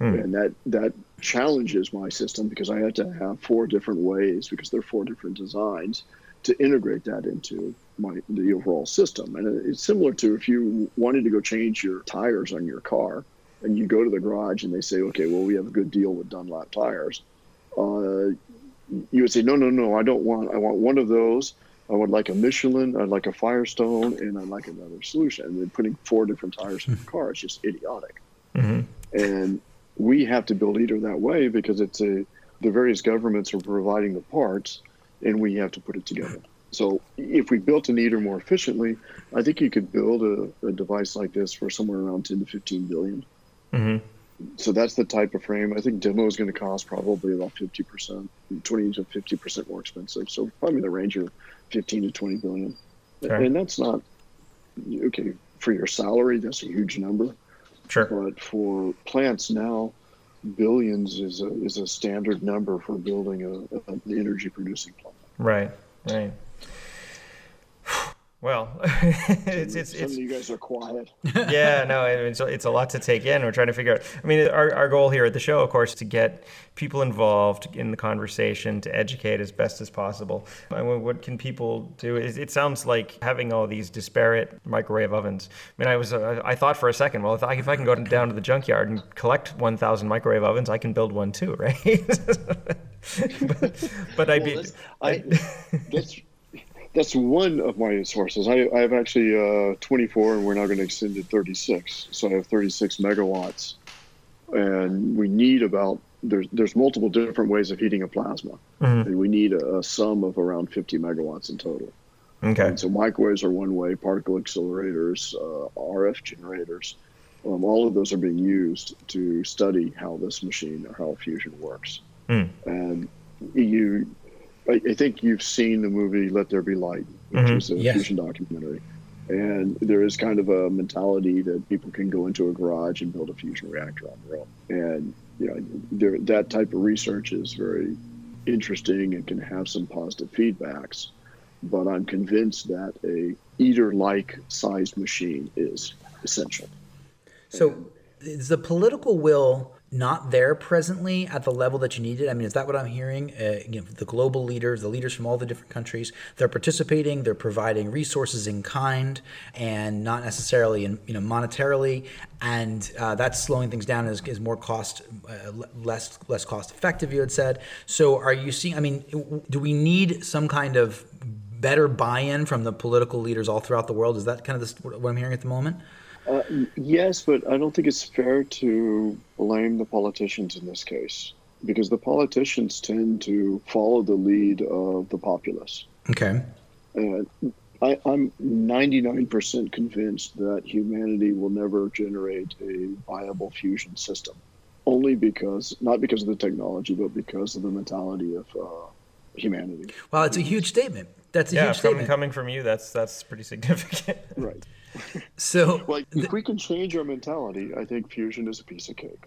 Mm. And that, that challenges my system because I had to have four different ways because they're four different designs to integrate that into my the overall system. And it's similar to if you wanted to go change your tires on your car, and you go to the garage and they say, okay, well we have a good deal with Dunlop tires. Uh, you would say, no, no, no, I don't want. I want one of those. I would like a Michelin, I'd like a Firestone, and I'd like another solution. And then putting four different tires in the car is just idiotic. Mm-hmm. And we have to build either that way because it's a the various governments are providing the parts and we have to put it together. So if we built an ITER more efficiently, I think you could build a, a device like this for somewhere around 10 to 15 billion. Mm-hmm. So that's the type of frame. I think demo is going to cost probably about 50%, 20 to 50% more expensive. So probably in the range of 15 to 20 billion. Okay. And that's not, okay, for your salary, that's a huge number. Sure. But for plants now, billions is a, is a standard number for building a, a, an energy producing plant. Right, right. Well, it's it's some it's. of you guys are quiet. yeah, no, it's it's a lot to take in. We're trying to figure out. I mean, our our goal here at the show, of course, is to get people involved in the conversation, to educate as best as possible. I mean, what can people do? It, it sounds like having all these disparate microwave ovens. I mean, I was uh, I thought for a second, well, if I, if I can go down to the junkyard and collect 1,000 microwave ovens, I can build one too, right? but, but I'd be. I, that's that's one of my sources. I, I have actually uh, 24, and we're now going to extend to 36. So I have 36 megawatts, and we need about there's there's multiple different ways of heating a plasma, mm-hmm. and we need a, a, sum of around 50 megawatts in total. Okay. And so microwaves are one way, particle accelerators, uh, RF generators, um, all of those are being used to study how this machine or how fusion works. Mm. And you I, I, think you've seen the movie Let There Be Light, which mm-hmm. is a yes. fusion documentary. And there is kind of a mentality that people can go into a garage and build a fusion reactor on their own. And you know, there, that type of research is very interesting and can have some positive feedbacks. But I'm convinced that a ITER-like sized machine is essential. So, is the political will not there presently at the level that you needed? I mean, is that what I'm hearing? Uh, you know, the global leaders, the leaders from all the different countries, they're participating, they're providing resources in kind and not necessarily in you know monetarily, and uh, that's slowing things down is, is more cost uh, less less cost effective. You had said. So, are you seeing? I mean, do we need some kind of better buy-in from the political leaders all throughout the world? Is that kind of this, what I'm hearing at the moment? Uh, yes, but I don't think it's fair to blame the politicians in this case because the politicians tend to follow the lead of the populace. Okay. Uh, I, am 99% convinced that humanity will never generate a viable fusion system, only because, not because of the technology, but because of the mentality of uh, humanity. Well, it's a huge statement. That's a yeah, huge statement. coming from you, that's that's pretty significant. right. So, well, if th- we can change our mentality, I think fusion is a piece of cake.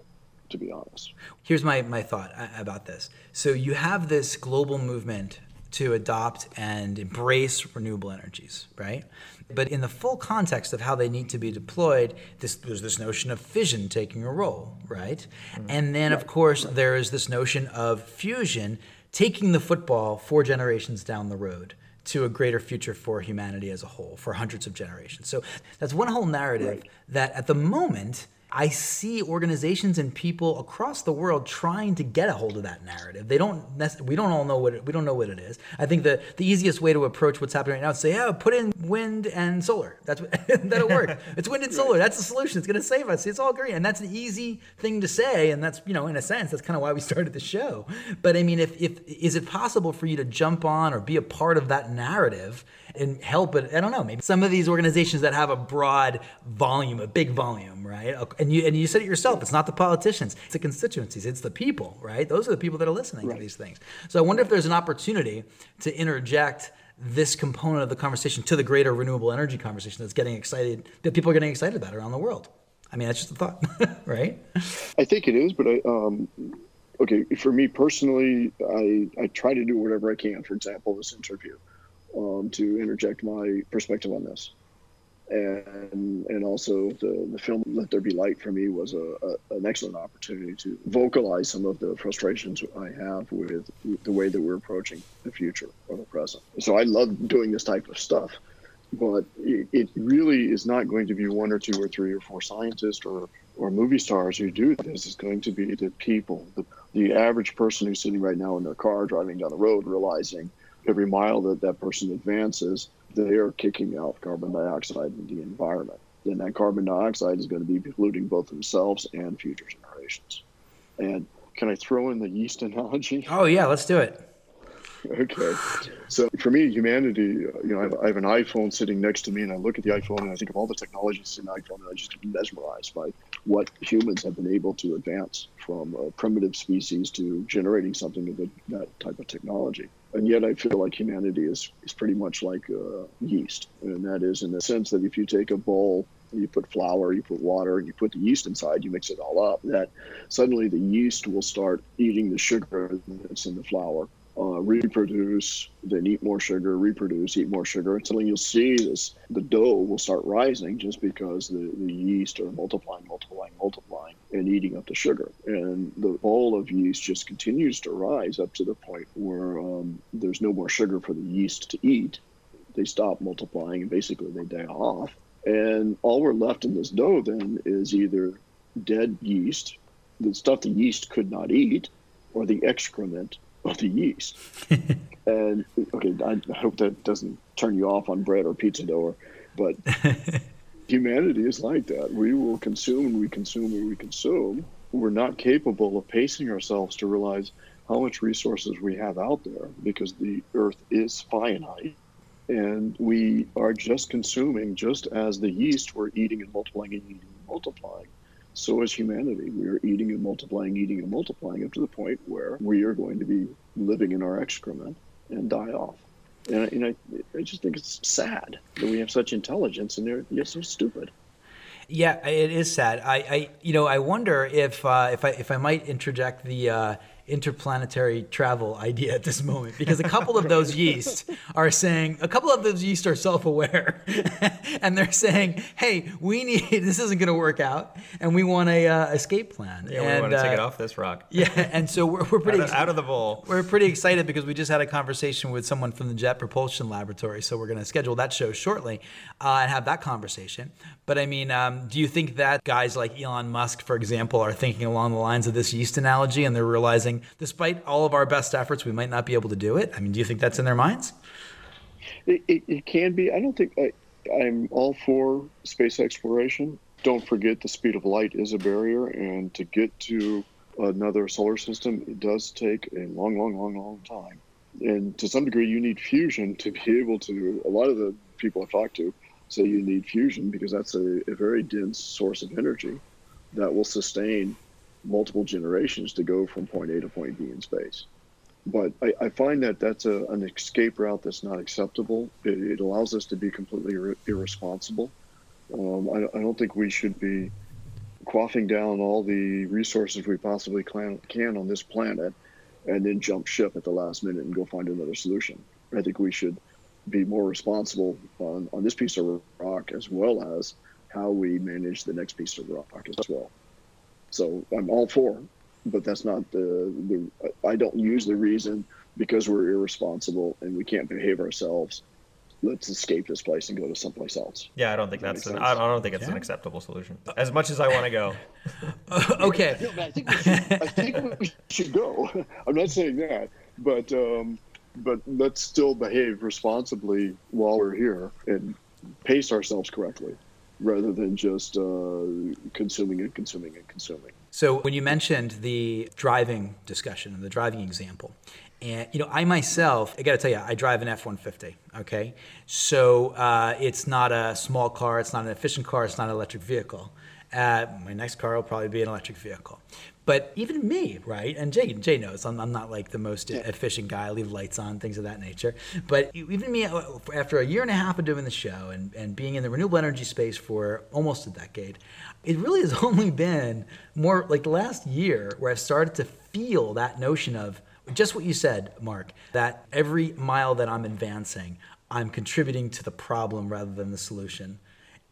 To be honest, here's my my thought about this. So you have this global movement to adopt and embrace renewable energies, right? But in the full context of how they need to be deployed, this, there's this notion of fission taking a role, right? Mm-hmm. And then, of course, there is this notion of fusion taking the football four generations down the road to a greater future for humanity as a whole for hundreds of generations. So that's one whole narrative right. that at the moment I see organizations and people across the world trying to get a hold of that narrative. They don't. We don't all know what it, we don't know what it is. I think the the easiest way to approach what's happening right now is say, yeah, put in wind and solar. That's that'll work. it's wind and solar. That's the solution. It's going to save us. It's all green, and that's an easy thing to say. And that's you know, in a sense, that's kind of why we started the show. But I mean, if if is it possible for you to jump on or be a part of that narrative? And help it. I don't know. Maybe some of these organizations that have a broad volume, a big volume, right? And you and you said it yourself. It's not the politicians. It's the constituencies. It's the people, right? Those are the people that are listening right. to these things. So I wonder if there's an opportunity to interject this component of the conversation to the greater renewable energy conversation that's getting excited that people are getting excited about around the world. I mean, that's just a thought, right? I think it is, but I, um, okay, for me personally, I, I try to do whatever I can. For example, this interview um, to interject my perspective on this. And and also the, the film Let There Be Light for me was a, a, an excellent opportunity to vocalize some of the frustrations I have with the way that we're approaching the future or the present. So I love doing this type of stuff, but it, it really is not going to be one or two or three or four scientists or or movie stars who do this. It's going to be the people, the, the average person who's sitting right now in their car driving down the road, realizing every mile that that person advances, they are kicking out carbon dioxide into the environment. And that carbon dioxide is going to be polluting both themselves and future generations. And can I throw in the yeast analogy? Oh, yeah, let's do it. Okay. So for me, humanity, you know, I have, I have, an iPhone sitting next to me, and I look at the iPhone and I think of all the technologies in the iPhone, and I just get mesmerized by what humans have been able to advance from a primitive species to generating something of that type of technology and yet I feel like humanity is, is pretty much like uh, yeast. And that is in the sense that if you take a bowl, you put flour, you put water, and you put the yeast inside, you mix it all up, that suddenly the yeast will start eating the sugar that's in the flour uh, reproduce, then eat more sugar, reproduce, eat more sugar. Until you'll see this, the dough will start rising just because the, the yeast are multiplying, multiplying, multiplying, and eating up the sugar. And the bowl of yeast just continues to rise up to the point where um, there's no more sugar for the yeast to eat. They stop multiplying and basically they die off. And all we're left in this dough then is either dead yeast, the stuff the yeast could not eat, or the excrement of the yeast. and okay, I hope that doesn't turn you off on bread or pizza dough, but humanity is like that. We will consume and we consume and we consume. We're not capable of pacing ourselves to realize how much resources we have out there because the earth is finite and we are just consuming just as the yeast were eating and multiplying and eating and multiplying so is humanity. We are eating and multiplying, eating and multiplying up to the point where we are going to be living in our excrement and die off. And, and I, I just think it's sad that we have such intelligence and they're yet so stupid. Yeah, it is sad. I, I you know, I wonder if uh, if I if I might interject the uh, interplanetary travel idea at this moment because a couple of those yeast are saying a couple of those yeast are self-aware and they're saying hey we need this isn't going to work out and we want a uh, escape plan yeah and, we want to uh, take it off this rock. yeah and so we're, we're pretty out, of, out of the bowl. we're pretty excited because we just had a conversation with someone from the jet propulsion laboratory so we're going to schedule that show shortly uh, and have that conversation. But i mean um, do you think that guys like elon musk for example are thinking along the lines of this yeast analogy and they're realizing despite all of our best efforts, we might not be able to do it? I mean, do you think that's in their minds? It, it, it can be. I don't think I, I'm all for space exploration. Don't forget the speed of light is a barrier, and to get to another solar system, it does take a long, long, long, long time. And to some degree, you need fusion to be able to. A lot of the people I talk to say you need fusion because that's a, a very dense source of energy that will sustain multiple generations to go from point A to point B in space. But I, I find that that's a, an escape route that's not acceptable. It, it allows us to be completely ir- irresponsible. Um, I, I, don't think we should be quaffing down all the resources we possibly can, can on this planet and then jump ship at the last minute and go find another solution. I think we should be more responsible on, on this piece of rock as well as how we manage the next piece of rock as well. So I'm all for, but that's not the, the I don't use the reason because we're irresponsible and we can't behave ourselves. Let's escape this place and go to someplace else. Yeah, I don't think Does that's an, make I don't think it's an acceptable solution. As much as I want to go, okay. No, I think we should, I think we should go. I'm not saying that, but um, but let's still behave responsibly while we're here and pace ourselves correctly, rather than just uh, consuming and consuming and consuming. So when you mentioned the driving discussion, and the driving example, and you know, I myself, I got to tell you, I drive an F-150. Okay, so uh, it's not a small car, it's not an efficient car, it's not an electric vehicle. Uh, my next car will probably be an electric vehicle. But even me, right? And Jay, Jay knows I'm, I'm not like the most efficient guy. I leave lights on, things of that nature. But even me, uh, after a year and a half of doing the show and, and being in the renewable energy space for almost a decade, it really has only been more like the last year where I've started to feel that notion of just what you said, Mark, that every mile that I'm advancing, I'm contributing to the problem rather than the solution.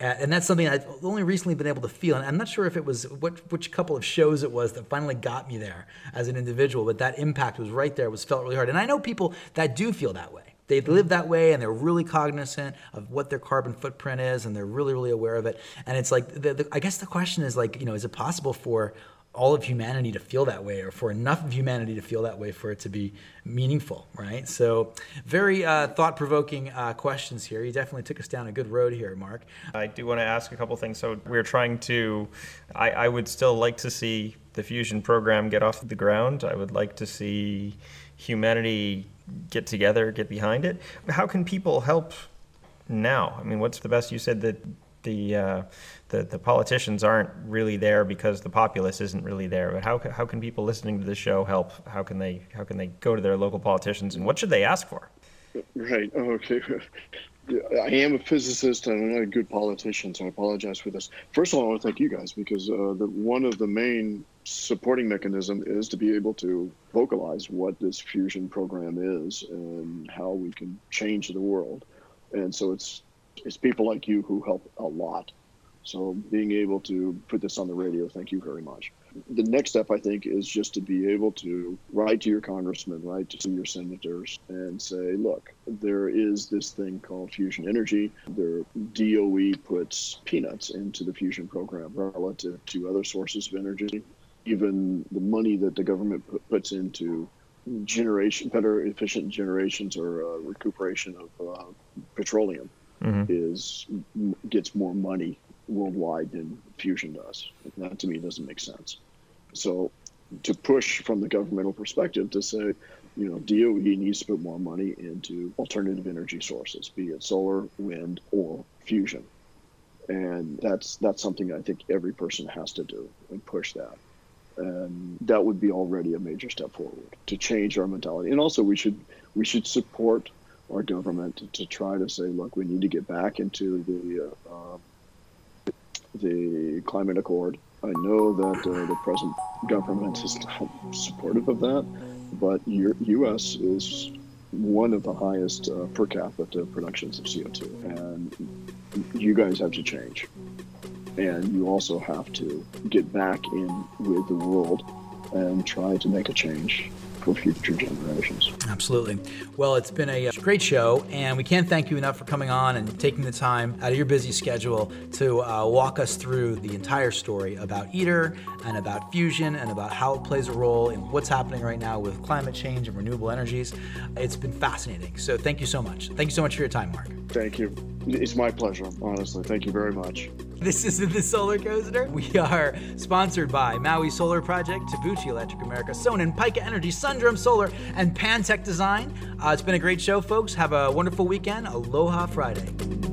And that's something I've only recently been able to feel. And I'm not sure if it was what, which couple of shows it was that finally got me there as an individual, but that impact was right there. It was felt really hard. And I know people that do feel that way. They mm-hmm. live that way and they're really cognizant of what their carbon footprint is and they're really, really aware of it. And it's like, the, the, I guess the question is like, you know, is it possible for all of humanity to feel that way or for enough of humanity to feel that way for it to be meaningful, right? So, very uh, thought provoking uh, questions here. You definitely took us down a good road here, Mark. I do want to ask a couple things. So we're trying to. I, I would still like to see the fusion program get off the ground. I would like to see humanity get together, get behind it. How can people help now? I mean, what's the best? You said that the uh, the, the politicians aren't really there because the populace isn't really there. But how, how can people listening to the show help? How can they how can they go to their local politicians and what should they ask for? Right. Okay. I am a physicist and I'm not a good politician, so I apologize for this. First of all, I want to thank you guys because uh, the, one of the main supporting mechanism is to be able to vocalize what this fusion program is and how we can change the world. And so it's it's people like you who help a lot. So being able to put this on the radio, thank you very much. The next step, I think, is just to be able to write to your congressman, write to your senators, and say, look, there is this thing called fusion energy. Their DOE puts peanuts into the fusion program relative to other sources of energy. Even the money that the government put, puts into generation, better efficient generations or uh, recuperation of uh, petroleum Mm-hmm. is gets more money worldwide than fusion does. That to me doesn't make sense. So to push from the governmental perspective to say, you know, DOE needs to put more money into alternative energy sources, be it solar, wind, or fusion. And that's that's something I think every person has to do and push that. And that would be already a major step forward to change our mentality. And also we should we should support our government to, to try to say, look, we need to get back into the uh, um, the climate accord. I know that uh, the present government is not supportive of that, but your U.S. is one of the highest uh, per capita productions of CO2, and you guys have to change. And you also have to get back in with the world and try to make a change for future generations. Absolutely. Well, it's been a uh, great show, and we can't thank you enough for coming on and taking the time out of your busy schedule to uh, walk us through the entire story about ITER and about fusion and about how it plays a role in what's happening right now with climate change and renewable energies. It's been fascinating. So thank you so much. Thank you so much for your time, Mark. Thank you. It's my pleasure, honestly. Thank you very much. This is the Solar Coaster. We are sponsored by Maui Solar Project, Tabuchi Electric America, Sonnen, Pika Energy, Sundrum Solar, and Pantech Design. Uh, it's been a great show, folks. Have a wonderful weekend. Aloha Friday.